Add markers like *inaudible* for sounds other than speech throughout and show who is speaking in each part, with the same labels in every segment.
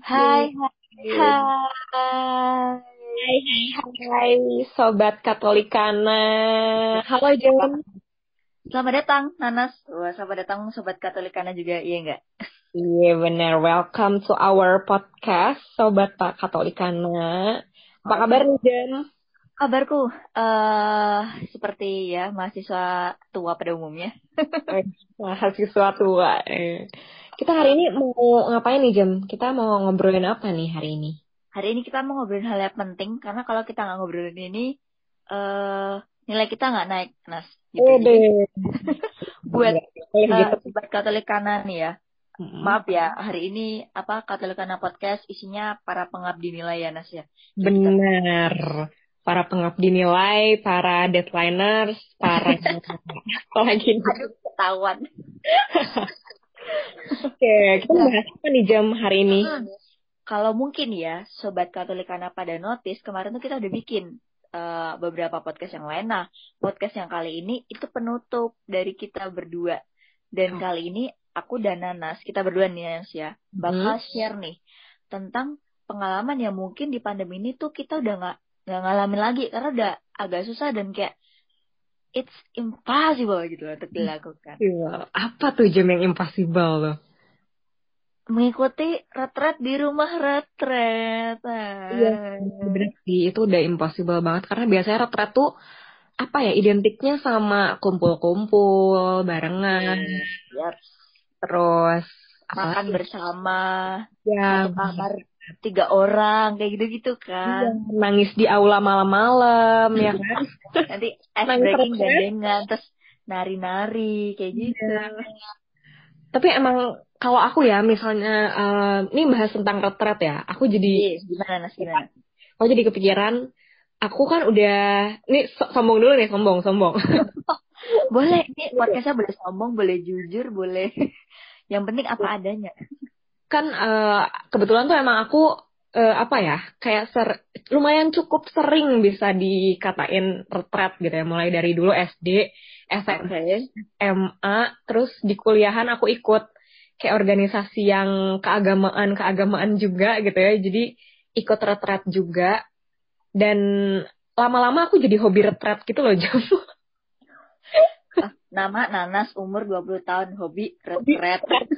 Speaker 1: Hai, hai, hai, hai, hai, sobat Katolikana. Halo Jen.
Speaker 2: Selamat datang, Nanas. Wah, selamat datang sobat Katolikana juga, iya enggak?
Speaker 1: Iya benar, welcome to our podcast, sobat Pak Katolikana. Apa kabar nih Jen?
Speaker 2: Kabarku, uh, seperti ya mahasiswa tua pada umumnya.
Speaker 1: mahasiswa tua. Eh. Kita hari ini mau ngapain nih Jam? Kita mau ngobrolin apa nih hari ini?
Speaker 2: Hari ini kita mau ngobrolin hal yang penting karena kalau kita nggak ngobrolin ini, uh, nilai kita nggak naik, Nas.
Speaker 1: Gitu. Oh, *laughs*
Speaker 2: Buat uh, sobat Katolikana nih ya, Maaf ya, hari ini apa Katolikana podcast isinya para pengabdi nilai ya Nas ya.
Speaker 1: Benar para pengabdi nilai, para deadliners, para *laughs* *laughs*
Speaker 2: apa lagi? Aduh, ketahuan.
Speaker 1: Oke, kita nah. bahas apa nih jam hari ini?
Speaker 2: Hmm. Kalau mungkin ya, Sobat Katolikana pada notice, kemarin tuh kita udah bikin uh, beberapa podcast yang lain. Nah, podcast yang kali ini itu penutup dari kita berdua. Dan oh. kali ini aku dan Nanas, kita berdua nih Nanas ya, bakal hmm. share nih tentang pengalaman yang mungkin di pandemi ini tuh kita udah nggak nggak ngalamin lagi karena udah agak susah dan kayak it's impossible gitu loh untuk dilakukan.
Speaker 1: Iya. Apa tuh jam yang impossible loh?
Speaker 2: Mengikuti retret di rumah retret.
Speaker 1: Iya, bener sih. Itu udah impossible banget karena biasanya retret tuh apa ya identiknya sama kumpul-kumpul barengan.
Speaker 2: Yep.
Speaker 1: Terus
Speaker 2: makan apa? bersama. Ya. Satu kamar tiga orang kayak gitu gitu kan.
Speaker 1: iya, nangis di aula malam-malam ya kan.
Speaker 2: Nanti *laughs* ice breaking gandengan terus nari-nari kayak iya. gitu.
Speaker 1: Tapi emang kalau aku ya misalnya uh, ini bahas tentang retret ya aku jadi
Speaker 2: yes, iya, gimana gimana?
Speaker 1: aku jadi kepikiran aku kan udah ini sombong dulu nih sombong sombong. *laughs*
Speaker 2: Boleh ini *laughs* podcastnya boleh sombong boleh jujur boleh. Yang penting apa adanya
Speaker 1: kan uh, kebetulan tuh emang aku uh, apa ya kayak ser lumayan cukup sering bisa dikatain retret gitu ya. Mulai dari dulu SD SMP SMA terus di kuliahan aku ikut kayak organisasi yang keagamaan keagamaan juga gitu ya. Jadi ikut retret juga. Dan lama-lama aku jadi hobi retret gitu loh *laughs* jam.
Speaker 2: Ah, nama Nanas umur 20 tahun hobi retret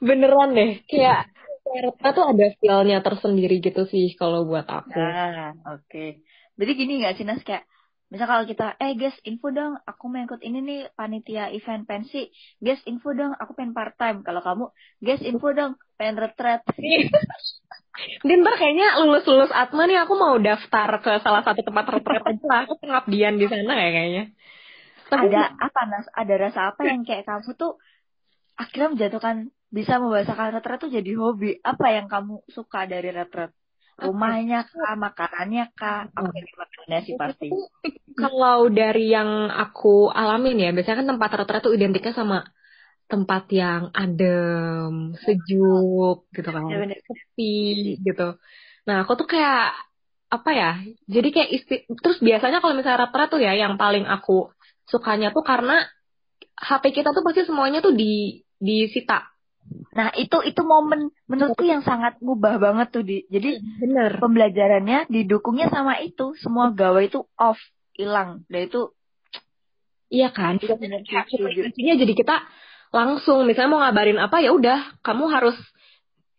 Speaker 1: beneran deh. Kayak *laughs* Retna tuh ada feelnya tersendiri gitu sih kalau buat aku.
Speaker 2: Nah, oke. Okay. Jadi gini gak sih Nas? Kayak misal kalau kita eh guys info dong aku mau ikut ini nih panitia event pensi. Guys info dong aku pengen part time kalau kamu guys info dong pengen retret. *laughs*
Speaker 1: Din ntar kayaknya lulus lulus Atma nih aku mau daftar ke salah satu tempat retret aja. Lah aku pengabdian di sana ya kayaknya.
Speaker 2: Tapi, ada apa Nas? Ada rasa apa yang kayak kamu tuh akhirnya menjatuhkan bisa membahasakan retret tuh jadi hobi. Apa yang kamu suka dari retret? Rumahnya kah, makanannya kah? Apa yang sih pasti.
Speaker 1: Kalau dari yang aku alamin ya, biasanya kan tempat retret tuh identiknya sama tempat yang adem, sejuk gitu kan, ya, sepi gitu. Nah aku tuh kayak apa ya? Jadi kayak isti terus biasanya kalau misalnya retret tuh ya yang paling aku sukanya tuh karena HP kita tuh pasti semuanya tuh di disita.
Speaker 2: Nah itu itu momen menurutku yang sangat ngubah banget tuh di. Jadi
Speaker 1: bener.
Speaker 2: Pembelajarannya didukungnya sama itu semua gawe itu off hilang. Dan itu
Speaker 1: iya kan. Iya bener. jadi kita langsung misalnya mau ngabarin apa ya udah kamu harus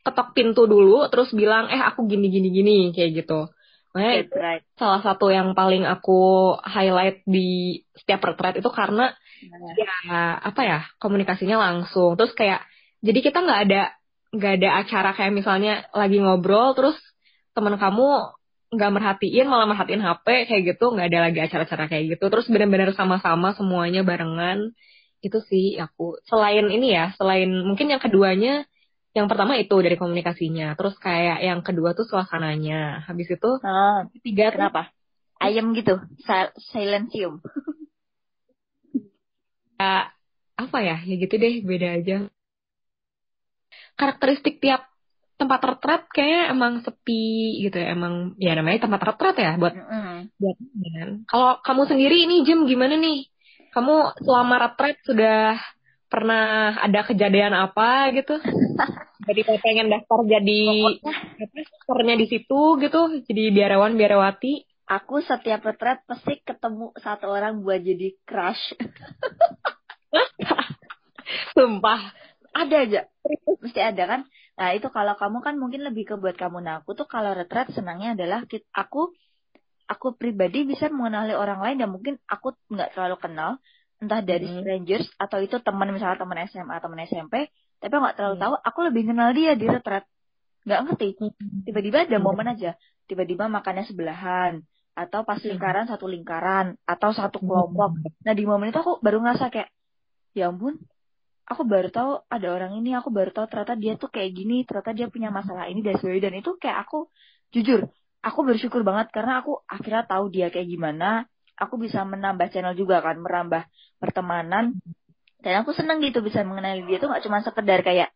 Speaker 1: ketok pintu dulu terus bilang eh aku gini gini gini kayak gitu. Makanya right. salah satu yang paling aku highlight di setiap retret itu karena nah. ya apa ya komunikasinya langsung. Terus kayak jadi kita nggak ada nggak ada acara kayak misalnya lagi ngobrol terus teman kamu nggak merhatiin malah merhatiin HP kayak gitu nggak ada lagi acara-acara kayak gitu. Terus benar-benar sama-sama semuanya barengan. Itu sih aku. Selain ini ya selain mungkin yang keduanya yang pertama itu dari komunikasinya. Terus kayak yang kedua tuh suasananya. Habis itu
Speaker 2: oh, tiga kenapa? Ayam gitu. Silencium
Speaker 1: ya, apa ya? Ya gitu deh beda aja karakteristik tiap tempat retret kayaknya emang sepi gitu ya. Emang ya namanya tempat retret ya buat mm -hmm. buat kan kalau kamu sendiri ini Jim gimana nih? Kamu selama retret sudah pernah ada kejadian apa gitu? *laughs* Jadi pengen daftar jadi apa di situ gitu jadi biarawan biarawati
Speaker 2: aku setiap retret pasti ketemu satu orang buat jadi crush. *laughs*
Speaker 1: Sumpah
Speaker 2: ada aja mesti ada kan nah itu kalau kamu kan mungkin lebih ke buat kamu nah aku tuh kalau retret senangnya adalah aku aku pribadi bisa mengenali orang lain dan mungkin aku nggak terlalu kenal entah dari hmm. strangers atau itu teman misalnya teman SMA teman SMP tapi nggak terlalu hmm. tahu aku lebih kenal dia di retret nggak ngerti hmm. tiba-tiba ada hmm. momen aja tiba-tiba makannya sebelahan atau pas hmm. lingkaran satu lingkaran atau satu kelompok nah di momen itu aku baru ngerasa kayak ya ampun aku baru tahu ada orang ini aku baru tahu ternyata dia tuh kayak gini ternyata dia punya masalah ini dan sebagainya. Dan itu kayak aku jujur aku bersyukur banget karena aku akhirnya tahu dia kayak gimana. Aku bisa menambah channel juga kan merambah pertemanan. Dan aku seneng gitu bisa mengenali dia tuh gak cuma sekedar kayak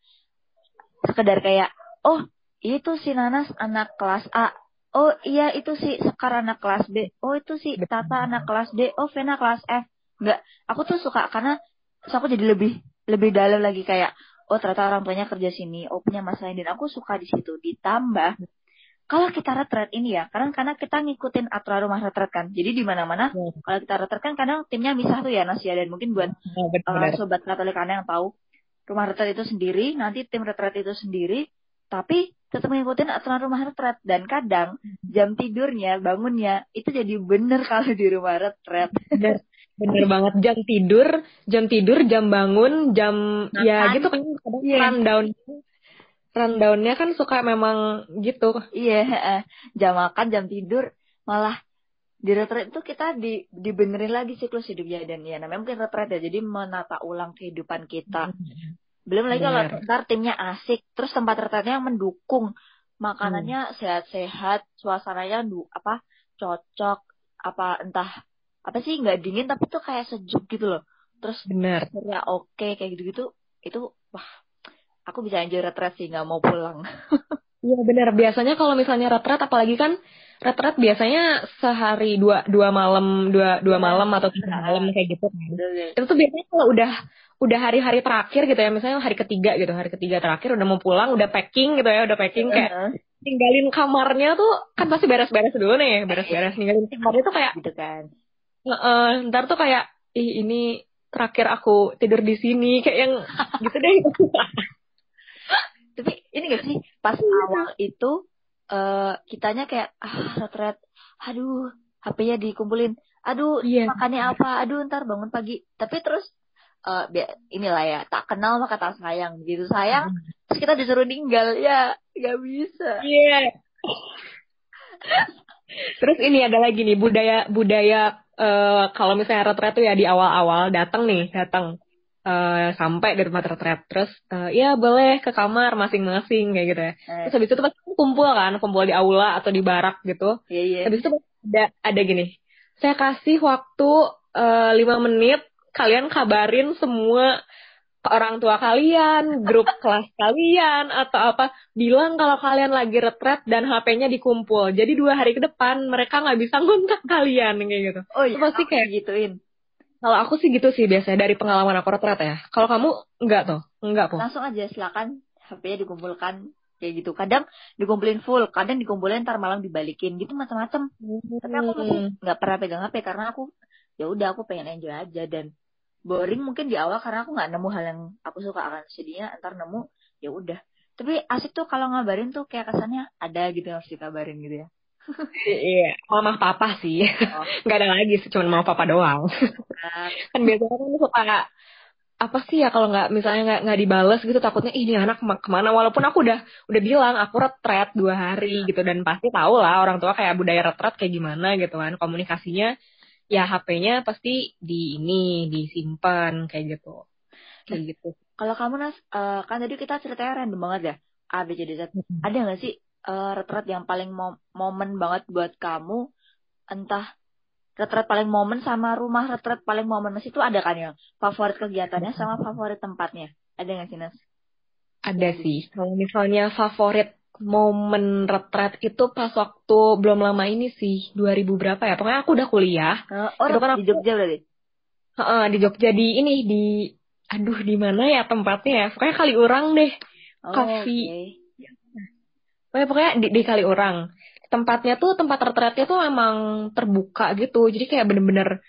Speaker 2: sekedar kayak oh itu si Nanas anak kelas A. Oh iya itu si Sekar anak kelas B. Oh itu si Tata anak kelas D. Oh Vena kelas F. Enggak, aku tuh suka karena so aku jadi lebih lebih dalam lagi kayak oh ternyata orang tuanya kerja sini oh punya masalah ini dan aku suka di situ. Ditambah kalau kita retret ini ya, karena karena kita ngikutin aturan rumah retret kan. Jadi di mana-mana ya. kalau kita retret kan kadang timnya misah tuh ya Nasia dan mungkin buat ya, uh, sobat Katolik yang tahu rumah retret itu sendiri, nanti tim retret itu sendiri, tapi tetap ngikutin aturan rumah retret. Dan kadang jam tidurnya, bangunnya itu jadi bener *laughs* kalau di rumah retret.
Speaker 1: Bener, banget. Jam tidur, jam tidur, jam bangun, jam nah, ya gitu kan. Kadang yeah. rundown. Rundownnya kan suka memang gitu.
Speaker 2: Iya, jam makan, jam tidur, malah di retret itu kita di dibenerin lagi siklus hidupnya dan. Ya namanya mungkin retret ya. Jadi menata ulang kehidupan kita. Hmm. belum lagi kalau ntar timnya asik terus tempat retretnya yang mendukung. Makanannya hmm. sehat-sehat suasananya du apa cocok. Apa entah apa sih nggak dingin tapi tuh kayak sejuk gitu loh terus
Speaker 1: benar
Speaker 2: ya oke kayak gitu gitu itu wah aku bisa enjoy retret sih nggak mau pulang *laughs*
Speaker 1: Iya benar. Biasanya kalau misalnya retret, apalagi kan retret biasanya sehari dua dua malam dua dua iya. malam atau tiga malam kayak gitu kan. Itu tuh biasanya kalau udah udah hari-hari terakhir gitu ya, misalnya hari ketiga gitu, hari ketiga terakhir udah mau pulang, udah packing gitu ya, udah packing kayak tinggalin kamarnya tuh kan pasti beres-beres dulu nih, beres-beres ninggalin kamarnya tuh kayak
Speaker 2: gitu kan.
Speaker 1: Uh, ntar tuh kayak ih ini terakhir aku tidur di sini kayak yang gitu deh. *laughs*
Speaker 2: tapi ini gak sih pas iya. awal itu uh, kitanya kayak ah retret aduh HP-nya dikumpulin aduh yeah. makannya apa aduh ntar bangun pagi tapi terus uh, inilah ya tak kenal maka tak sayang gitu sayang hmm. terus kita disuruh ninggal ya nggak bisa
Speaker 1: iya yeah. terus ini ada lagi nih budaya budaya uh, kalau misalnya retret tuh ya di awal-awal datang nih datang uh, sampai di rumah retret terus uh, ya boleh ke kamar masing-masing kayak gitu ya eh. terus habis itu pasti kumpul kan kumpul di aula atau di barak gitu
Speaker 2: yeah, yeah.
Speaker 1: habis itu ada ada gini saya kasih waktu lima uh, menit kalian kabarin semua orang tua kalian, grup *laughs* kelas kalian atau apa bilang kalau kalian lagi retret dan HP-nya dikumpul. Jadi dua hari ke depan mereka nggak bisa ngontak kalian kayak gitu.
Speaker 2: Oh iya, pasti kayak gituin.
Speaker 1: Kalau aku sih gitu sih biasanya dari pengalaman aku rata-rata ya. Kalau kamu enggak tuh? Enggak
Speaker 2: kok. Langsung aja silakan HP-nya dikumpulkan kayak gitu. Kadang dikumpulin full, kadang dikumpulin ntar malam dibalikin gitu macam-macam. Hmm. Tapi aku masih nggak pernah pegang HP karena aku ya udah aku pengen enjoy aja dan boring mungkin di awal karena aku nggak nemu hal yang aku suka akan sedihnya ntar nemu ya udah. Tapi asik tuh kalau ngabarin tuh kayak kesannya ada gitu yang harus dikabarin gitu ya.
Speaker 1: Iya, mama papa sih. Oh. *laughs* Gak ada lagi, cuma mama papa doang. Nah. *laughs* kan biasanya kan suka apa sih ya kalau nggak misalnya nggak nggak dibales gitu takutnya ini anak ke mana walaupun aku udah udah bilang aku retret dua hari gitu dan pasti tahu lah orang tua kayak budaya retret kayak gimana gitu kan komunikasinya ya HP-nya pasti di ini disimpan kayak gitu. Kayak gitu.
Speaker 2: kalau kamu nas uh, kan tadi kita ceritanya random banget ya A B C D Z. Ada nggak sih uh, retret yang paling mom momen banget buat kamu? Entah retret paling momen sama rumah retret paling momen. Mas itu ada kan yang favorit kegiatannya sama favorit tempatnya? Ada nggak sih Nas?
Speaker 1: Ada sih. kalau misalnya favorit momen retret itu pas waktu belum lama ini sih 2000 berapa ya pokoknya aku udah kuliah
Speaker 2: uh, oh itu kan aku, di Jogja berarti
Speaker 1: uh, di Jogja di ini di aduh di mana ya tempatnya ya pokoknya kali orang deh
Speaker 2: Oh, oke.
Speaker 1: Pokoknya, pokoknya di, di kali orang. Tempatnya tuh tempat retretnya tuh emang terbuka gitu. Jadi kayak bener-bener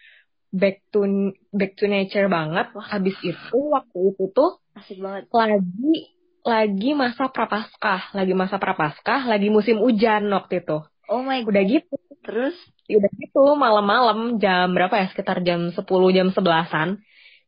Speaker 1: back to back to nature banget.
Speaker 2: Wah.
Speaker 1: Habis itu waktu itu tuh
Speaker 2: Asik banget.
Speaker 1: lagi lagi masa prapaskah, lagi masa prapaskah, lagi musim hujan waktu itu.
Speaker 2: Oh my god.
Speaker 1: Udah gitu,
Speaker 2: Terus
Speaker 1: ya udah gitu malam-malam jam berapa ya? Sekitar jam 10 jam 11-an.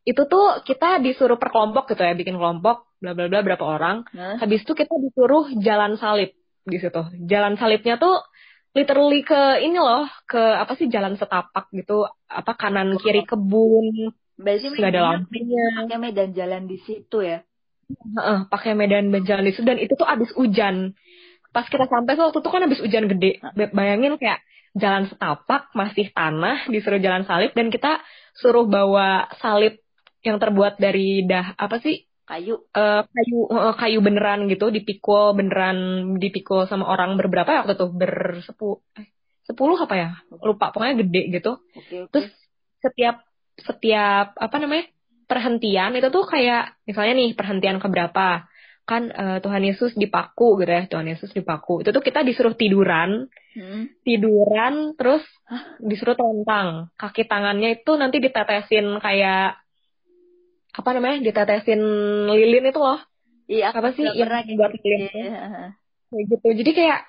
Speaker 1: Itu tuh kita disuruh per kelompok gitu ya, bikin kelompok bla bla bla berapa orang.
Speaker 2: nah,
Speaker 1: Habis itu kita disuruh jalan salib di situ. Jalan salibnya tuh literally ke ini loh, ke apa sih jalan setapak gitu, apa kanan kiri kebun,
Speaker 2: berarti
Speaker 1: nggak ada lampunya.
Speaker 2: medan jalan di situ ya.
Speaker 1: Heeh, pakai medan itu dan itu tuh abis hujan. Pas kita sampai tuh waktu itu kan abis hujan gede. Ba- Bayangin kayak jalan setapak masih tanah disuruh jalan salib dan kita suruh bawa salib yang terbuat dari dah apa sih
Speaker 2: Kayu.
Speaker 1: eh, kayu eh, kayu beneran gitu dipikul beneran dipikul sama orang berberapa ya waktu itu bersepuluh eh, sepuluh apa ya lupa pokoknya gede gitu
Speaker 2: Oke oke.
Speaker 1: terus setiap setiap apa namanya perhentian itu tuh kayak misalnya nih perhentian keberapa kan eh, Tuhan Yesus dipaku gitu ya Tuhan Yesus dipaku itu tuh kita disuruh tiduran
Speaker 2: Hmm.
Speaker 1: tiduran terus disuruh telentang kaki tangannya itu nanti ditetesin kayak apa namanya ditetesin lilin itu loh
Speaker 2: Iya,
Speaker 1: Apa sih yang buat
Speaker 2: gitu.
Speaker 1: lilin?
Speaker 2: Iya.
Speaker 1: kayak gitu jadi kayak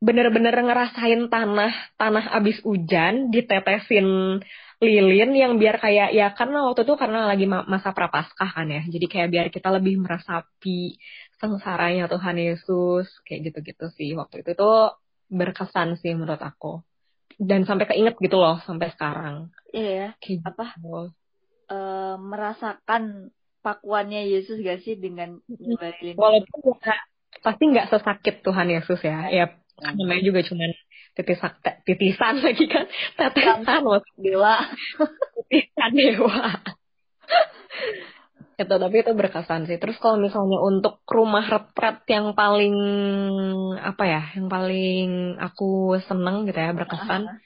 Speaker 1: bener-bener ngerasain tanah tanah abis hujan ditetesin lilin yang biar kayak ya karena waktu itu karena lagi ma- masa prapaskah kan ya. Jadi kayak biar kita lebih merasapi sengsaranya Tuhan Yesus kayak gitu-gitu sih. Waktu itu tuh berkesan sih menurut aku. Dan sampai keinget gitu loh sampai sekarang.
Speaker 2: Iya ya.
Speaker 1: kayak
Speaker 2: Apa?
Speaker 1: gitu.
Speaker 2: eh, merasakan pakuannya Yesus gak sih dengan nyebarin
Speaker 1: walaupun nggak- pasti nggak sesakit Tuhan Yesus ya. Ya namanya juga cuman titisan titisan lagi kan tetesan loh *laughs*
Speaker 2: dewa.
Speaker 1: titisan dewa itu tapi itu berkesan sih terus kalau misalnya untuk rumah retret yang paling apa ya yang paling aku seneng gitu ya berkesan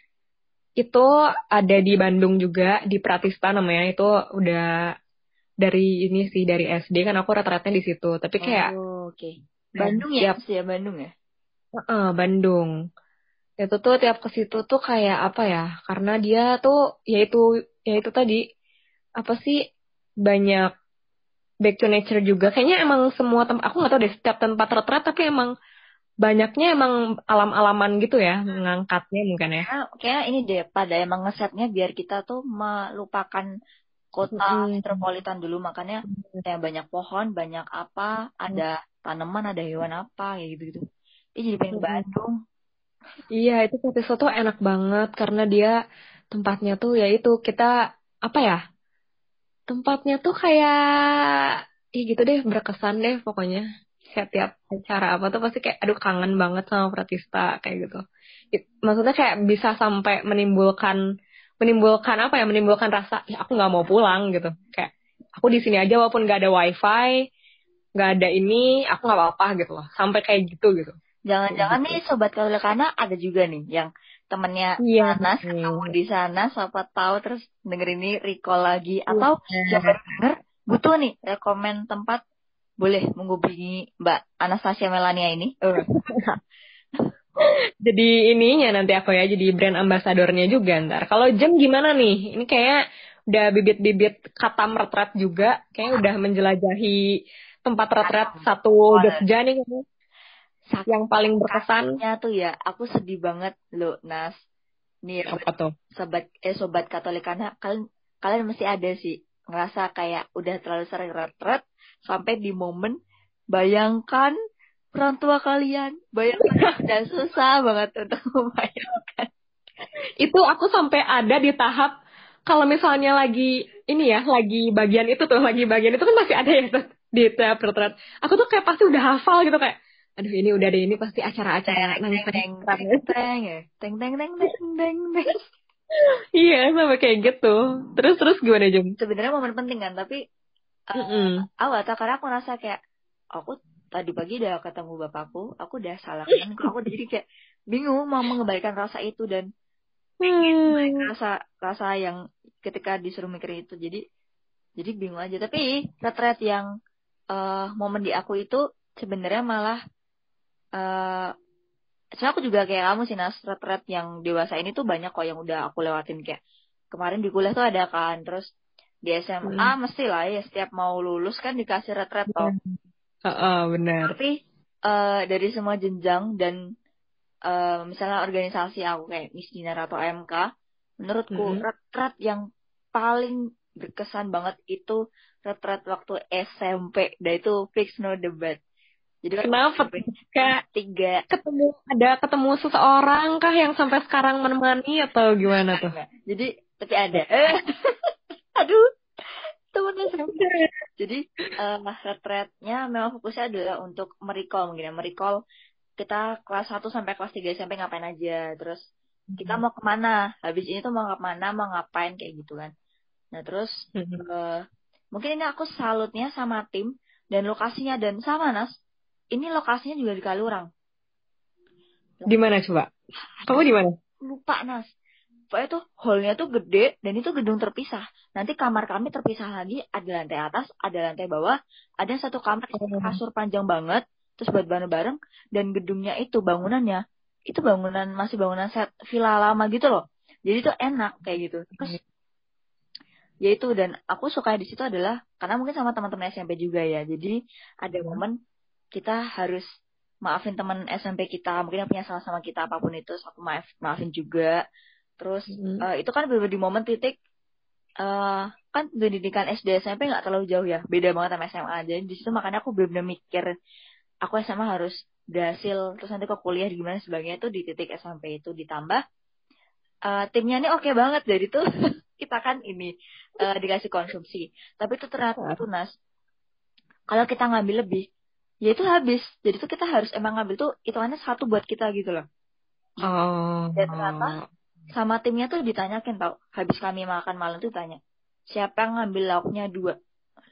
Speaker 1: itu ada di Bandung juga di Pratista namanya itu udah dari ini sih dari SD kan aku retretnya di situ tapi kayak
Speaker 2: Oh, oke. Bandung ya, ya Bandung ya.
Speaker 1: Heeh, Bandung. Itu tuh tiap ke situ tuh kayak apa ya? Karena dia tuh yaitu yaitu tadi apa sih banyak back to nature juga. Kayaknya emang semua tempat aku nggak tahu deh setiap tempat retret tapi emang banyaknya emang alam-alaman gitu ya ngangkatnya mungkin ya.
Speaker 2: Karena kayaknya ini deh pada emang ngesetnya biar kita tuh melupakan kota
Speaker 1: Mm-mm.
Speaker 2: metropolitan dulu makanya yang banyak pohon, banyak apa, ada tanaman, ada hewan apa kayak gitu-gitu. Ih jadi pengen. Bandung.
Speaker 1: Iya, itu Potiso tuh enak banget karena dia tempatnya tuh ya itu kita apa ya? Tempatnya tuh kayak ya gitu deh berkesan deh pokoknya. Kayak tiap acara apa tuh pasti kayak aduh kangen banget sama Pratista kayak gitu. It- maksudnya kayak bisa sampai menimbulkan menimbulkan apa ya? Menimbulkan rasa ya aku nggak mau pulang gitu. Kayak aku di sini aja walaupun nggak ada wifi, nggak ada ini, aku nggak apa-apa gitu loh. Sampai kayak gitu gitu.
Speaker 2: Jangan-jangan
Speaker 1: Gitu.
Speaker 2: nih sobat Kaulekana ada juga nih yang temennya
Speaker 1: Iya.
Speaker 2: Anas ketemu di sana, siapa tahu terus denger ini recall lagi atau
Speaker 1: Iya.
Speaker 2: yang baru denger butuh nih rekomen tempat boleh menghubungi Mbak Anastasia Melania ini. Eh, *laughs*
Speaker 1: jadi ininya nanti aku ya jadi brand ambasadornya juga ntar. Kalau jam gimana nih? Ini kayak udah bibit-bibit kata retret juga, kayak udah menjelajahi tempat retret satu Jogja nih kayaknya. yang paling berkesan
Speaker 2: tuh ya, aku sedih banget loh Nas. Nih
Speaker 1: apa tuh?
Speaker 2: sobat eh sobat Katolikana kalian kalian mesti ada sih ngerasa kayak udah terlalu sering retret sampai di momen bayangkan orang tua kalian bayangkan *laughs* udah susah banget untuk *laughs* membayangkan
Speaker 1: Itu aku sampai ada di tahap kalau misalnya lagi ini ya, lagi bagian itu tuh, lagi bagian itu kan masih ada ya tuh, di tiap retret. Aku tuh kayak pasti udah hafal gitu kayak aduh ini udah deh ini pasti acara-acara nangis
Speaker 2: teng teng teng ya. Teng teng teng teng teng teng
Speaker 1: iya sama kayak gitu. Terus terus gimana jam
Speaker 2: sebenarnya momen penting kan tapi
Speaker 1: Mm-mm.
Speaker 2: aku gak tau karena aku ngerasa kayak aku tadi pagi udah ketemu bapakku aku udah salah kan aku jadi kayak bingung mau mengembalikan rasa itu dan
Speaker 1: Hmm.
Speaker 2: rasa rasa yang ketika disuruh mikirin itu. Jadi jadi bingung aja. Tapi retret yang eh momen di aku itu sebenarnya malah uh, sebenarnya aku juga kayak kamu sih nas. Retret yang dewasa ini tuh banyak kok yang udah aku lewatin. Kayak kemarin di kuliah tuh ada kan terus di SMA hmm. mesti lah ya setiap mau lulus kan dikasih retret toh.
Speaker 1: Uh, uh, benar
Speaker 2: tapi uh, dari semua jenjang dan uh, misalnya organisasi aku kayak Miss Dinar atau MK menurutku hmm. retret yang paling berkesan banget itu retret waktu SMP dan itu fix no debat
Speaker 1: jadi kenapa kayak tiga. ketemu ada ketemu seseorang kah yang sampai sekarang menemani atau gimana tuh?
Speaker 2: Jadi tapi ada. *laughs* Aduh, teman SMP. Jadi uh, retretnya memang fokusnya adalah untuk merecall mungkin ya, merecall kita kelas 1 sampai kelas 3 SMP ngapain aja, terus kita mau ke mana, habis ini tuh mau ke mana, mau ngapain? Kayak gitu kan. Nah terus uh, mungkin ini aku salutnya sama tim dan lokasinya dan sama Nas ini lokasinya juga di Kalurang.
Speaker 1: Di mana coba? Kamu di mana?
Speaker 2: Lupa Nas. Pokoknya tuh hallnya tuh gede dan itu gedung terpisah. Nanti kamar kami terpisah lagi, ada lantai atas, ada lantai bawah, ada satu kamar oh. kasur panjang banget, terus buat bareng-bareng, dan gedungnya itu bangunannya itu bangunan masih bangunan set villa lama gitu loh. Jadi tuh enak kayak gitu. Terus ya itu dan aku suka di situ adalah karena mungkin sama teman-teman SMP juga ya. Jadi ada hmm. momen kita harus maafin teman SMP kita mungkin yang punya salah sama kita apa pun itu aku maaf maafin juga. Terus mm. uh, itu kan berbeda di momen titik uh, kan pendidikan SD SMP nggak terlalu jauh ya beda banget sama SMA jadi di situ makanya aku benar-benar mikir aku SMA harus berhasil terus nanti kok kuliah gimana sebagainya itu di titik SMP itu. Ditambah uh, timnya ini oke okay banget jadi tuh *laughs* kita kan ini uh, dikasih konsumsi. Tapi itu ternyata tunas kalau kita ngambil lebih ya itu habis. Jadi tuh kita harus emang ngambil tuh hitungannya satu buat kita gitu loh.
Speaker 1: Oh.
Speaker 2: dan ternyata sama timnya tuh ditanyakin tau. Habis kami makan malam tuh tanya siapa yang ngambil lauknya dua?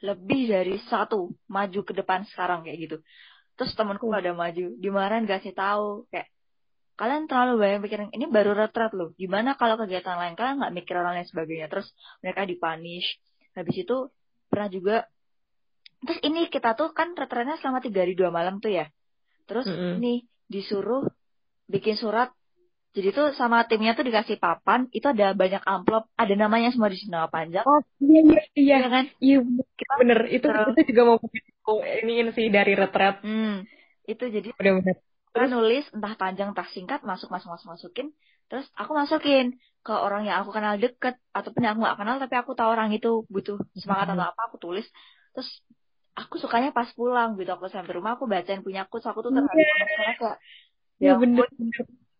Speaker 2: Lebih dari satu maju ke depan sekarang kayak gitu. Terus temanku pada maju. Dimarahin kasih tahu kayak kalian terlalu banyak pikiran ini baru retret loh. Gimana kalau kegiatan lain? Kalian nggak mikir orang lain sebagainya. Terus mereka dipunish habis itu pernah juga terus ini kita tuh kan retrennya selama tiga hari dua malam tuh ya terus mm -hmm. ini disuruh bikin surat jadi tuh sama timnya tuh dikasih papan, itu ada banyak amplop, ada namanya semua di sini panjang.
Speaker 1: Oh iya iya iya, iya kan? Iya kita bener itu terus, itu juga mau ini sih dari retret.
Speaker 2: Hmm, itu jadi bener bener. Terus nulis entah panjang entah singkat masuk masuk masuk masukin. Terus aku masukin ke orang yang aku kenal deket ataupun yang aku gak kenal tapi aku tahu orang itu butuh semangat atau apa aku tulis. Terus aku sukanya pas pulang gitu. Aku sampai rumah aku bacain punya aku aku tuh terharu yeah. karena kayak
Speaker 1: ya, ya bener,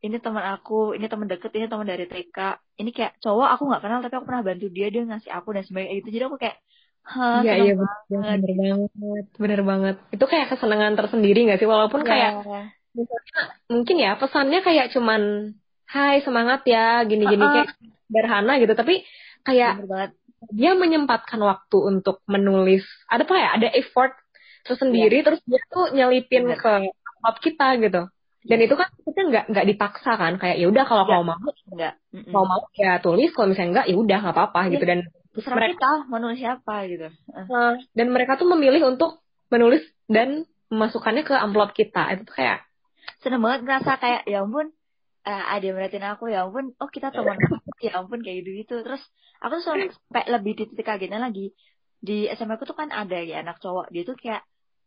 Speaker 2: ini teman aku ini teman deket ini teman dari TK ini kayak cowok aku nggak kenal tapi aku pernah bantu dia dia ngasih aku dan sebagainya itu jadi aku kayak
Speaker 1: Hah, iya iya bener, bener banget bener banget. Itu kayak kesenangan tersendiri gak sih? Walaupun yeah. kayak mungkin ya pesannya kayak cuman Hai semangat ya gini-gini uh -uh. kayak sederhana gitu. Tapi kayak dia menyempatkan waktu untuk menulis ada apa ya ada effort tersendiri ya. terus dia tuh nyelipin ke laptop kita gitu. Dan ya. itu kan kita nggak nggak dipaksa kan kayak ya udah kalau ya. mau mau
Speaker 2: nggak.
Speaker 1: Mau mau ya tulis kalau misalnya enggak ya udah nggak apa-apa gitu. Dan
Speaker 2: Terserah mereka kita mau nulis siapa gitu.
Speaker 1: Uh, dan mereka tuh memilih untuk menulis dan memasukkannya ke amplop kita. Itu tuh kayak
Speaker 2: seneng banget ngerasa kayak ya ampun uh, ada yang merhatiin aku ya ampun oh kita teman ya ampun kayak gitu gitu. Terus aku tuh sampai lebih di titik kagetnya lagi. Di SMA aku tuh kan ada ya anak cowok. Dia tuh kayak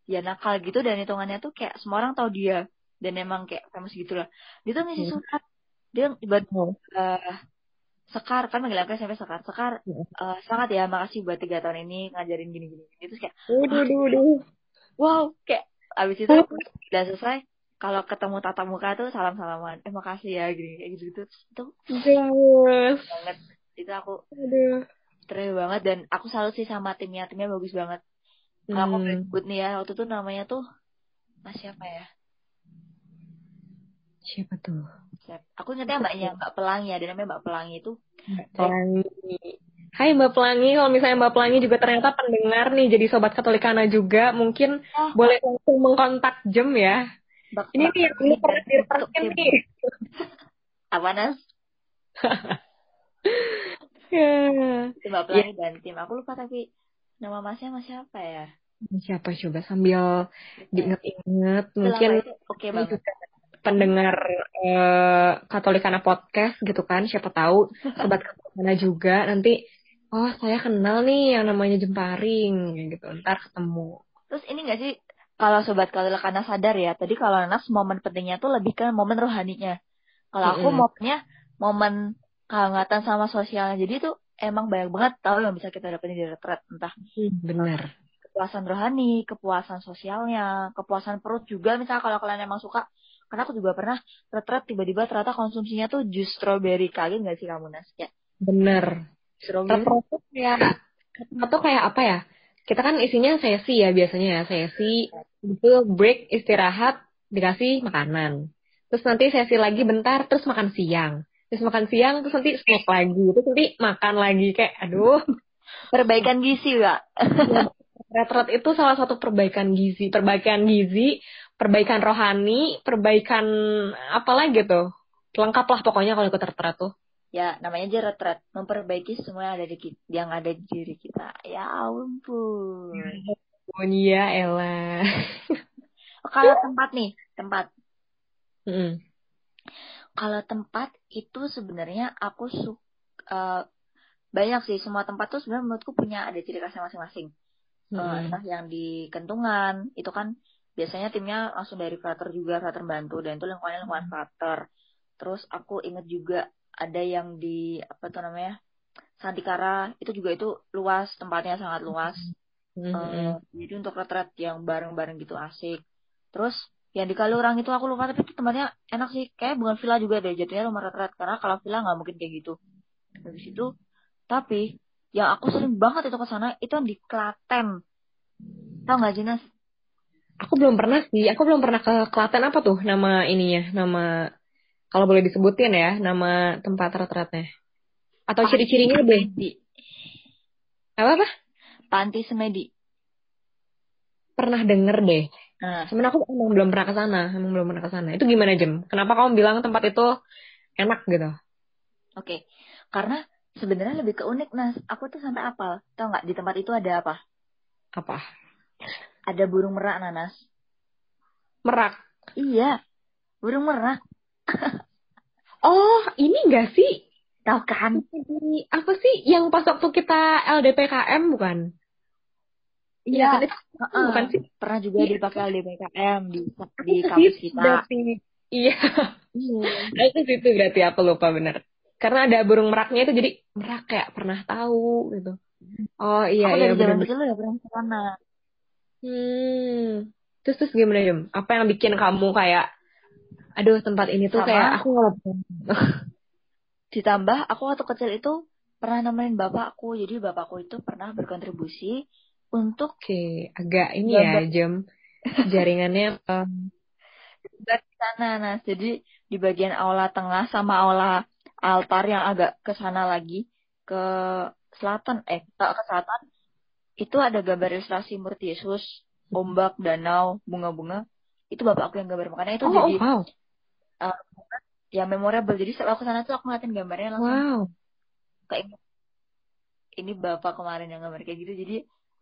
Speaker 2: ya nakal gitu dan hitungannya tuh kayak semua orang tahu dia. Dan emang kayak famous gitu lah dia tuh ngisi hmm. surat. Dia buat uh, Sekar kan manggil aku sampai Sekar. Sekar uh, semangat ya makasih buat tiga tahun ini ngajarin gini gini terus kayak wow kayak abis itu udah selesai kalau ketemu tatap muka tuh salam salaman eh makasih ya gini kayak gitu gitu itu banget. Itu aku
Speaker 1: aduh.
Speaker 2: terus banget dan aku selalu sih sama timnya. Timnya bagus banget. Kalau aku berikut hmm. nih ya waktu itu namanya tuh mas siapa ya?
Speaker 1: Siapa tuh?
Speaker 2: Siap. aku ingetnya mbaknya mbak pelangi ada namanya mbak pelangi itu.
Speaker 1: Mbak pelangi. Hai Mbak Pelangi, kalau misalnya Mbak Pelangi juga ternyata pendengar nih, jadi Sobat Katolikana juga, mungkin oh, boleh langsung mengkontak Jem ya. Bak ini nih yang dulu pernah direpreskin nih.
Speaker 2: Apa Nas? *laughs* ya. Mbak Pelangi yeah. dan tim. Aku lupa tapi nama masnya masih apa ya?
Speaker 1: Siapa coba sambil diinget-inget mungkin
Speaker 2: oke okay banget.
Speaker 1: pendengar eh, Katolikana podcast gitu kan siapa tahu *laughs* sobat Katolikana juga nanti oh saya kenal nih yang namanya Jemparing gitu ntar ketemu
Speaker 2: terus ini gak sih kalau sobat Katolikana sadar ya tadi kalau Nanas momen pentingnya tuh lebih ke momen rohaninya kalau aku mm -hmm. momennya momen kehangatan sama sosialnya jadi tuh emang banyak banget tahu yang bisa kita dapetin di retret entah
Speaker 1: benar
Speaker 2: kepuasan rohani, kepuasan sosialnya, kepuasan perut juga misalnya kalau kalian emang suka. Karena aku juga pernah retret tiba-tiba ternyata konsumsinya tuh jus strawberry kaget nggak sih kamu Nas? Ya.
Speaker 1: Bener. Strawberry. ya atau kayak apa ya? Kita kan isinya sesi ya biasanya ya sesi itu break istirahat dikasih makanan. Terus nanti sesi lagi bentar terus makan siang. Terus makan siang terus nanti snack lagi. Terus nanti makan lagi kayak aduh.
Speaker 2: Perbaikan gizi ya.
Speaker 1: Retret itu salah satu perbaikan gizi, perbaikan gizi, perbaikan rohani, perbaikan apa lagi tuh. Lengkap lah pokoknya kalau ikut retret tuh.
Speaker 2: Ya, namanya aja retret, memperbaiki semua yang ada di yang ada di diri kita. Ya ampun.
Speaker 1: Oh iya, Ella. *laughs*
Speaker 2: kalau tempat nih, tempat.
Speaker 1: Mm.
Speaker 2: Kalau tempat itu sebenarnya aku suka uh, banyak sih semua tempat tuh sebenarnya menurutku punya ada ciri khasnya masing-masing hmm. entah yang di kentungan itu kan biasanya timnya langsung dari frater juga frater bantu dan itu lingkungannya lingkungan frater terus aku inget juga ada yang di apa tuh namanya Santikara itu juga itu luas tempatnya sangat luas hmm. uh, jadi untuk retret yang bareng-bareng gitu asik terus yang di Kalurang itu aku lupa tapi itu tempatnya enak sih kayak bukan villa juga deh jatuhnya rumah retret karena kalau villa nggak mungkin kayak gitu habis itu tapi yang aku sering banget itu ke sana itu yang di Klaten. Tahu nggak Jinas?
Speaker 1: Aku belum pernah sih. Aku belum pernah ke Klaten apa tuh nama ininya, nama kalau boleh disebutin ya, nama tempat retretnya. Atau ciri-cirinya deh. Apa apa?
Speaker 2: Panti Semedi.
Speaker 1: Pernah denger deh. Nah. Sebenarnya aku emang belum pernah ke sana, emang belum pernah ke sana. Itu gimana Jem? Kenapa kamu bilang tempat itu enak gitu?
Speaker 2: Oke, okay. karena sebenarnya lebih ke unik Nas. Aku tuh sampai apal. Tahu nggak di tempat itu ada apa?
Speaker 1: Apa?
Speaker 2: Ada burung merak Nanas.
Speaker 1: Merak?
Speaker 2: Iya. Burung merak. *laughs*
Speaker 1: oh, ini enggak sih?
Speaker 2: Tahu kan?
Speaker 1: Apa sih yang pas waktu kita LDPKM bukan?
Speaker 2: Iya, kan uh, bukan sih? Pernah juga iya. dipakai LDPKM di di kampus kita.
Speaker 1: Berarti, iya. Iya. *laughs* Itu situ berarti aku lupa benar karena ada burung meraknya itu jadi merak kayak pernah tahu gitu oh iya
Speaker 2: aku
Speaker 1: iya
Speaker 2: dari zaman kecil udah pernah ke sana
Speaker 1: hmm terus terus gimana Yum? apa yang bikin kamu kayak aduh tempat ini tuh Sama, kayak aku nggak *laughs*
Speaker 2: ditambah aku waktu kecil itu pernah nemenin bapakku. Jadi bapakku itu pernah berkontribusi untuk
Speaker 1: oke okay. agak ini ya jam jaringannya um...
Speaker 2: dari sana. Nah jadi di bagian aula tengah sama aula altar yang agak ke sana lagi ke selatan eh ke selatan itu ada gambar ilustrasi murti Yesus ombak danau bunga-bunga. Itu bapak aku yang gambar. Makanya itu
Speaker 1: oh,
Speaker 2: jadi
Speaker 1: wow.
Speaker 2: Uh, ya memorable. Jadi setelah ke sana tuh aku ngeliatin gambarnya langsung
Speaker 1: wow.
Speaker 2: kayak ini bapak kemarin yang gambar kayak gitu. Jadi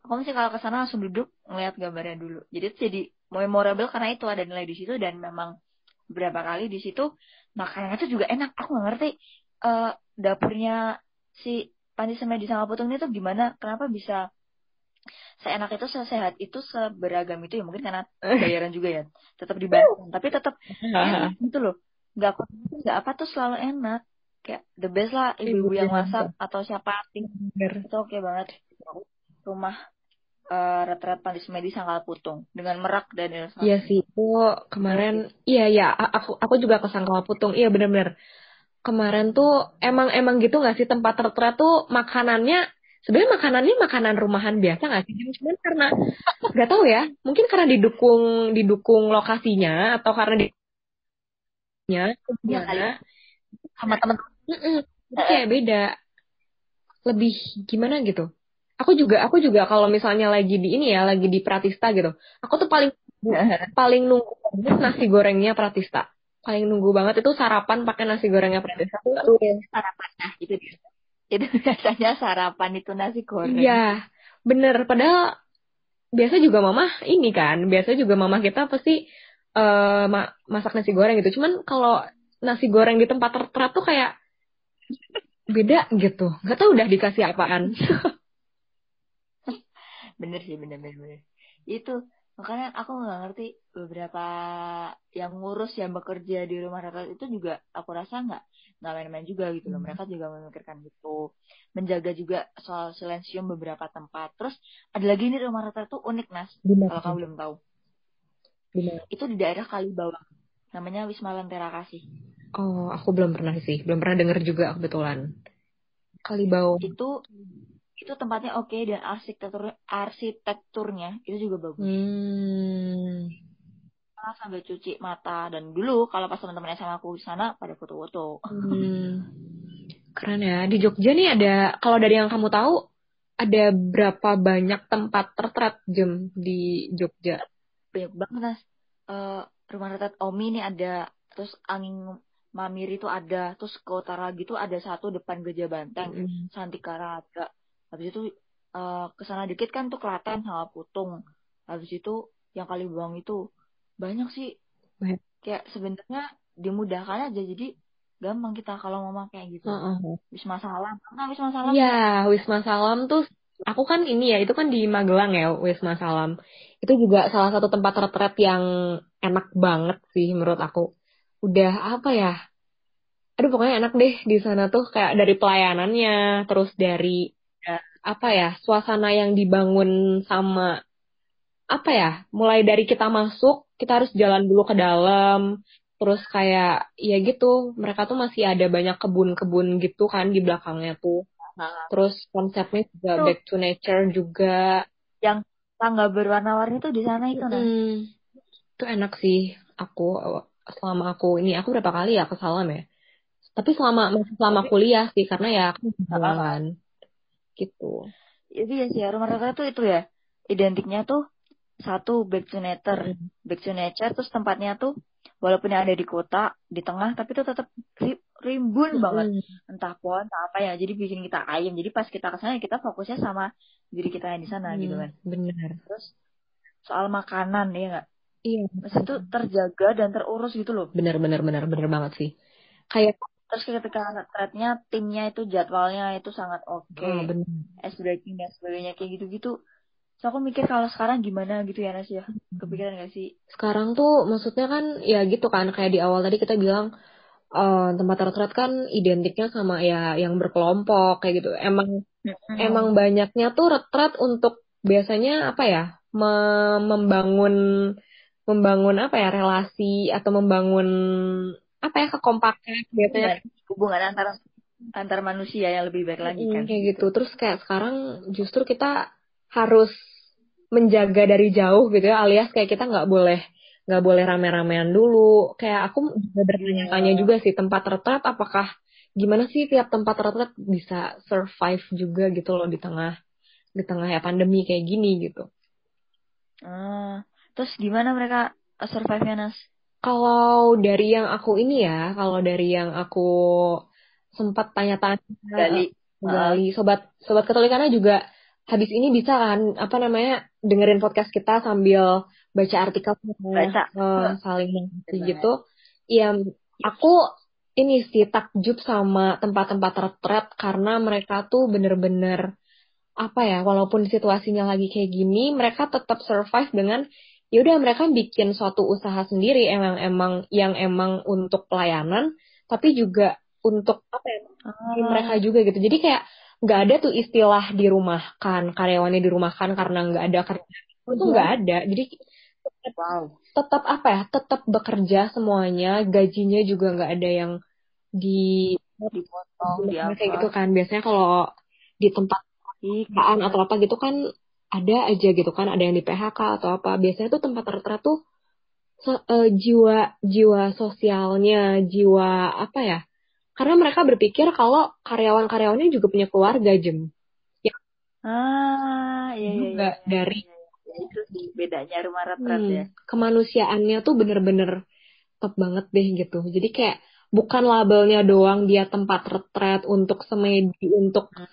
Speaker 2: aku mesti kalau ke sana langsung duduk ngeliat gambarnya dulu. Jadi itu jadi memorable karena itu ada nilai di situ dan memang beberapa kali di situ makanannya tuh juga enak. Aku nggak ngerti uh, dapurnya si Panji sama Putung ini tuh gimana? Kenapa bisa seenak itu sesehat itu seberagam itu ya mungkin karena bayaran juga ya. Tetap dibayar tapi tetap *laughs* enak gitu loh. Nggak nggak apa tuh selalu enak. Kayak the best lah ibu-ibu yang masak atau siapa itu oke okay banget. Rumah uh, retret Pandis Medi Sangkal Putung dengan merak dan.
Speaker 1: Iya sih, itu kemarin iya iya aku aku juga ke Sangkal Putung. Iya benar-benar. Kemarin tuh emang emang gitu nggak sih tempat retret tuh makanannya sebenarnya makanannya makanan rumahan biasa nggak sih? Cuman karena nggak tahu ya, mungkin karena didukung didukung lokasinya atau karena di
Speaker 2: ya, sama teman-teman
Speaker 1: kayak beda. Lebih gimana gitu? Aku juga aku juga kalau misalnya lagi di ini ya lagi di Pratista gitu aku tuh paling paling nunggu nasi gorengnya Pratista. Paling nunggu banget itu sarapan pakai nasi gorengnya Pratista. Tuh
Speaker 2: sarapan. Nah itu dia itu *laughs* biasanya sarapan itu nasi goreng.
Speaker 1: Iya bener. Padahal biasa juga mama ini kan biasa juga mama kita pasti uh, masak nasi goreng gitu. Cuman kalau nasi goreng di tempat tertera tuh kayak beda gitu. Nggak tahu udah dikasih apaan. *laughs*
Speaker 2: Bener sih bener bener, bener. itu makanya aku nggak ngerti beberapa yang ngurus yang bekerja di rumah rata itu juga aku rasa nggak nggak main-main juga gitu loh. Hmm. mereka juga memikirkan gitu. Menjaga juga soal silensium beberapa tempat. Terus ada lagi nih rumah rata itu unik nas. Kalau kamu belum tahu. Di mana? itu di daerah Kalibawang. Namanya Wisma Lentera Kasih.
Speaker 1: Oh aku belum pernah sih. Belum pernah dengar juga kebetulan. Kalibawang.
Speaker 2: Itu itu tempatnya oke okay, dan arsitektur arsitekturnya itu juga bagus. Hmm. Sambil cuci mata dan dulu kalau pas teman-teman sama aku di sana pada foto-foto. Hmm.
Speaker 1: Keren ya. Di Jogja nih ada kalau dari yang kamu tahu ada berapa banyak tempat tertrat jam di Jogja?
Speaker 2: Banyak banget mas. Uh, rumah retret Omi ini ada, terus angin Mamiri itu ada, terus ke utara gitu ada satu depan Gajah Banteng, mm. Santikara ada, habis itu uh, ke sana dikit kan tuh Klaten sama Putung habis itu yang kali buang itu banyak sih. Kayak sebenarnya dimudahkan aja jadi gampang kita kalau ngomong kayak gitu. Uh -uh. Wisma Salam. Nah Wisma Salam
Speaker 1: ya Wisma Salam tuh aku kan ini ya itu kan di Magelang ya Wisma Salam. Itu juga salah satu tempat retret yang enak banget sih menurut aku. Udah apa ya? Aduh pokoknya enak deh di sana tuh kayak dari pelayanannya terus dari apa ya suasana yang dibangun sama apa ya mulai dari kita masuk kita harus jalan dulu ke dalam. Terus kayak ya gitu mereka tuh masih ada banyak kebun-kebun gitu kan di belakangnya tuh. Nah. terus konsepnya juga tuh. back to nature juga.
Speaker 2: Yang tangga berwarna-warni tuh di sana itu nah hmm,
Speaker 1: itu enak sih aku selama aku ini aku berapa kali ya ke Salam ya? Tapi selama masih selama kuliah sih karena ya aku jalan gitu.
Speaker 2: Iya sih rumah rata tuh itu ya identiknya tuh satu back to nature. Hmm. back to nature terus tempatnya tuh walaupun yang ada di kota di tengah tapi itu tetap rimbun hmm. banget. Entah pohon entah apa ya jadi bikin kita ayam jadi pas kita ke sana kita fokusnya sama diri kita yang di sana hmm, gitu kan.
Speaker 1: benar
Speaker 2: terus soal makanan ya nggak?
Speaker 1: Iya.
Speaker 2: Maksudnya itu terjaga dan terurus gitu loh.
Speaker 1: Benar benar benar benar banget sih. Kayak
Speaker 2: terus ketika threadnya timnya itu jadwalnya itu sangat oke. Okay. oh, benar. S breaking dan sebagainya kayak gitu-gitu so aku mikir kalau sekarang gimana gitu ya Nas ya? Kepikiran gak sih?
Speaker 1: Sekarang tuh maksudnya kan ya gitu kan kayak di awal tadi kita bilang uh, tempat retret kan identiknya sama ya yang berkelompok kayak gitu. Emang hmm. emang banyaknya tuh retret untuk biasanya apa ya membangun membangun apa ya relasi atau membangun apa ya kekompakan biasanya.
Speaker 2: Hubungan antara antar manusia yang lebih baik lagi kan
Speaker 1: kayak gitu. Terus kayak sekarang justru kita harus menjaga dari jauh gitu ya alias kayak kita nggak boleh nggak boleh rame-ramean dulu kayak aku juga bertanya-tanya iya. juga sih tempat retret apakah gimana sih tiap tempat retret bisa survive juga gitu loh di tengah di tengah ya pandemi kayak gini gitu.
Speaker 2: Ah, terus gimana mereka survive-nya Nas?
Speaker 1: Kalau dari yang aku ini ya, kalau dari yang aku sempat tanya-tanya gali, gali sobat sobat katolikannya juga habis ini bisa kan apa namanya dengerin podcast kita sambil baca artikel baca. Uh, saling gitu. Iya, aku ini sih takjub sama tempat-tempat retret karena mereka tuh bener-bener apa ya, walaupun situasinya lagi kayak gini, mereka tetap survive dengan ya udah mereka bikin suatu usaha sendiri emang emang yang emang untuk pelayanan tapi juga untuk apa ya ah. mereka juga gitu jadi kayak nggak ada tuh istilah dirumahkan karyawannya dirumahkan karena nggak ada kerja itu nggak iya. ada. Jadi wow. tetap apa ya? Tetap bekerja semuanya gajinya juga nggak ada yang di
Speaker 2: dipotong di
Speaker 1: kayak gitu kan. Biasanya kalau di tempat pekerjaan atau apa gitu kan ada aja gitu kan. Ada yang di PHK atau apa. Biasanya tuh tempat tertera tuh so, uh, jiwa jiwa sosialnya jiwa apa ya karena mereka berpikir kalau karyawan-karyawannya juga punya keluarga jem
Speaker 2: ya. Ah iya, iya,
Speaker 1: juga iya, iya, dari
Speaker 2: ya, itu sih bedanya rumah retret hmm, ya?
Speaker 1: kemanusiaannya tuh bener-bener top banget deh gitu. Jadi kayak bukan labelnya doang dia tempat retret untuk semedi untuk hmm.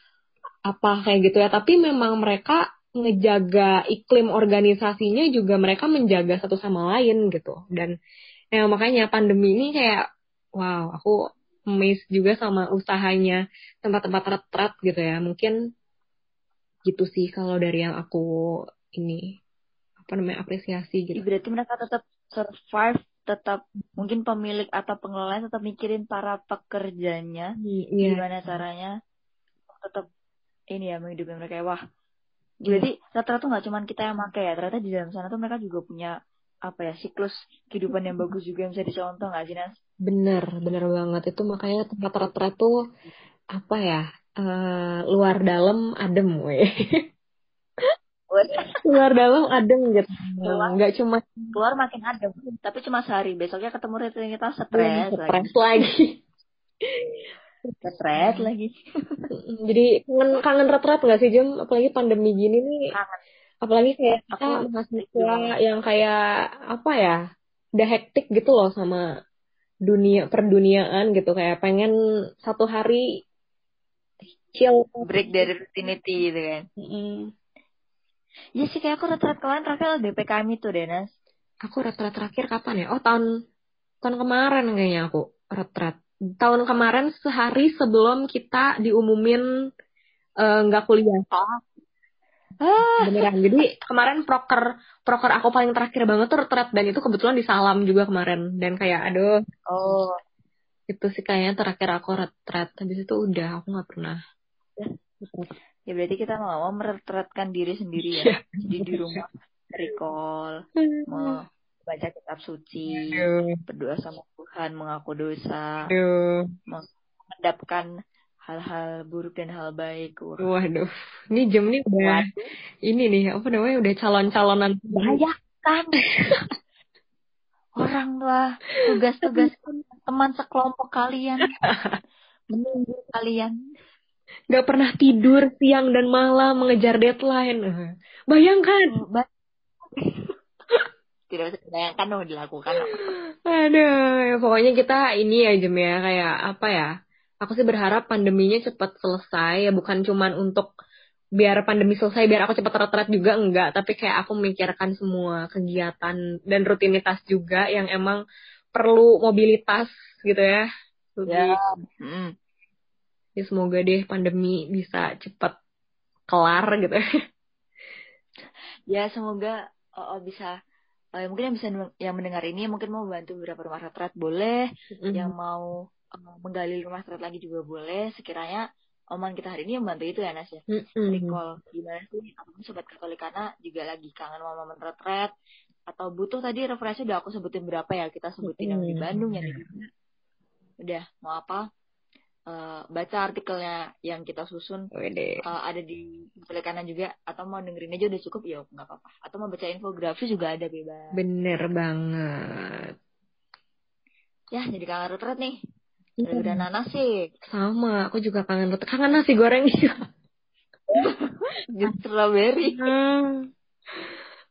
Speaker 1: apa kayak gitu ya. Tapi memang mereka ngejaga iklim organisasinya juga mereka menjaga satu sama lain gitu. Dan ya makanya pandemi ini kayak wow aku amazed juga sama usahanya tempat-tempat retret gitu ya. Mungkin gitu sih kalau dari yang aku ini apa namanya apresiasi gitu.
Speaker 2: Berarti mereka tetap survive tetap mungkin pemilik atau pengelola tetap mikirin para pekerjanya. Yeah. gimana caranya tetap ini ya menghidupi mereka wah jadi rata-rata tuh nggak cuma kita yang pakai ya, ternyata di dalam sana tuh mereka juga punya apa ya siklus kehidupan yang bagus juga yang bisa dicontoh nggak sih Nas?
Speaker 1: Bener, bener banget itu makanya tempat rata tuh apa ya uh, luar dalam adem weh. luar dalam adem gitu. Keluar, nggak cuma
Speaker 2: keluar makin adem, tapi cuma sehari besoknya ketemu kita stres,
Speaker 1: stres lagi. lagi.
Speaker 2: Retret lagi.
Speaker 1: Jadi kangen kangen retret gak sih Jam? Apalagi pandemi gini nih. Kangen. Apalagi kayak kita mahasiswa yang kayak apa ya? Udah hektik gitu loh sama dunia perduniaan gitu kayak pengen satu hari
Speaker 2: chill break dari rutinitas gitu kan. Mm. Ya sih kayak aku retret kemarin terakhir DPKM itu deh Nas.
Speaker 1: Aku retret terakhir kapan ya? Oh tahun tahun kemarin kayaknya aku retret tahun kemarin sehari sebelum kita diumumin eh, nggak uh, kuliah. Oh. Ah. Beneran. Jadi kemarin proker proker aku paling terakhir banget tuh retret dan itu kebetulan di Salam juga kemarin dan kayak aduh.
Speaker 2: Oh.
Speaker 1: Itu sih kayaknya terakhir aku retret. Habis itu udah aku nggak pernah.
Speaker 2: Ya berarti kita mau meretretkan diri sendiri ya. Yeah. Jadi di rumah recall, mau baca kitab suci, berdoa sama Tuhan, mengaku dosa,
Speaker 1: Aduh.
Speaker 2: Hal-hal buruk dan hal baik.
Speaker 1: Waduh, ini jam ini udah Waduh. ini nih apa namanya udah calon-calonan
Speaker 2: kan *laughs* orang tua tugas-tugas teman sekelompok kalian. Menunggu kalian.
Speaker 1: Gak pernah tidur siang dan malam mengejar deadline. Bayangkan. *laughs*
Speaker 2: Tidak bisa dibayangkan dong dilakukan.
Speaker 1: Aduh ya pokoknya kita ini ya Jem ya kayak apa ya aku sih berharap pandeminya cepat selesai ya bukan cuman untuk biar pandemi selesai biar aku cepat retret juga enggak tapi kayak aku memikirkan semua kegiatan dan rutinitas juga yang emang perlu mobilitas gitu ya
Speaker 2: lebih ya. Mm.
Speaker 1: ya semoga deh pandemi bisa cepat kelar gitu
Speaker 2: ya semoga oh, oh bisa uh, mungkin yang bisa yang mendengar ini mungkin mau bantu beberapa rumah retret boleh mm-hmm. yang mau uh, menggali rumah retret lagi juga boleh. Sekiranya omongan kita hari ini yang bantu itu ya Nas ya? Mm-hmm. recall gimana sih aku sobat katolikana juga lagi kangen sama momen retret atau butuh tadi referensi udah aku sebutin berapa ya? Kita sebutin mm-hmm. yang di Bandung yang di udah mau apa uh, baca artikelnya yang kita susun uh, ada di kanan juga atau mau dengerin aja udah cukup ya nggak apa-apa. Atau mau baca infografis juga ada bebas.
Speaker 1: Bener banget.
Speaker 2: Ya jadi kangen retret nih iya. udah nanas sih
Speaker 1: sama aku juga kangen retret kangen nasi goreng juga *laughs*
Speaker 2: strawberry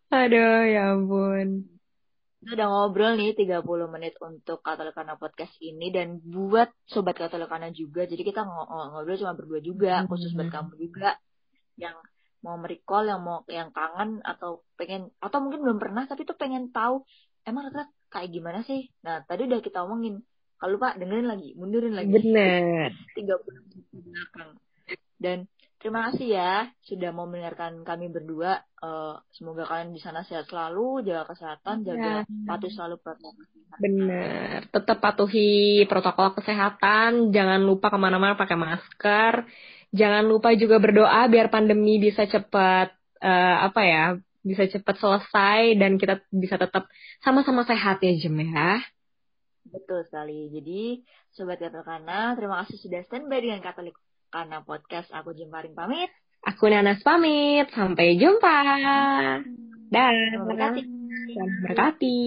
Speaker 1: aduh ya ampun
Speaker 2: kita udah ngobrol nih 30 menit untuk Katolikana podcast ini dan buat sobat Katolikana juga. Jadi kita ngobrol cuma berdua juga, hmm. khusus buat kamu juga yang mau merecall, yang mau yang kangen atau pengen atau mungkin belum pernah tapi tuh pengen tahu emang ternyata kayak gimana sih. Nah, tadi udah kita omongin. Kalau Pak dengerin lagi, mundurin lagi.
Speaker 1: Bener. *laughs*
Speaker 2: 30 menit belakang. Dan Terima kasih ya sudah mau mendengarkan kami berdua. Uh, semoga kalian di sana sehat selalu, jaga kesehatan, jaga ya. patuh selalu protokol
Speaker 1: kesehatan. Benar, tetap patuhi protokol kesehatan. Jangan lupa ke mana-mana pakai masker. Jangan lupa juga berdoa biar pandemi bisa cepat uh, apa ya, bisa cepat selesai dan kita bisa tetap sama-sama sehat ya Jem ya.
Speaker 2: Betul sekali. Jadi sobat Katolikana, terima kasih sudah standby dengan Katolik karena podcast aku Jemparing pamit.
Speaker 1: Aku Nanas pamit. Sampai jumpa. Dan
Speaker 2: berkati.
Speaker 1: berkati.